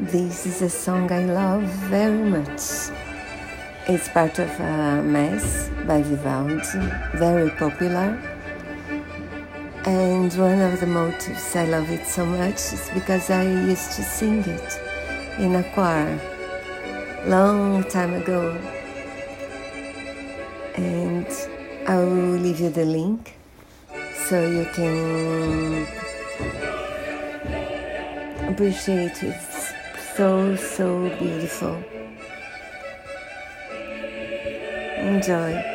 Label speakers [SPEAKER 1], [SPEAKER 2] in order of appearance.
[SPEAKER 1] This is a song I love very much. It's part of a Mass by Vivaldi, very popular. And one of the motives I love it so much is because I used to sing it in a choir long time ago. And I will leave you the link so you can appreciate it. So, so beautiful. Enjoy.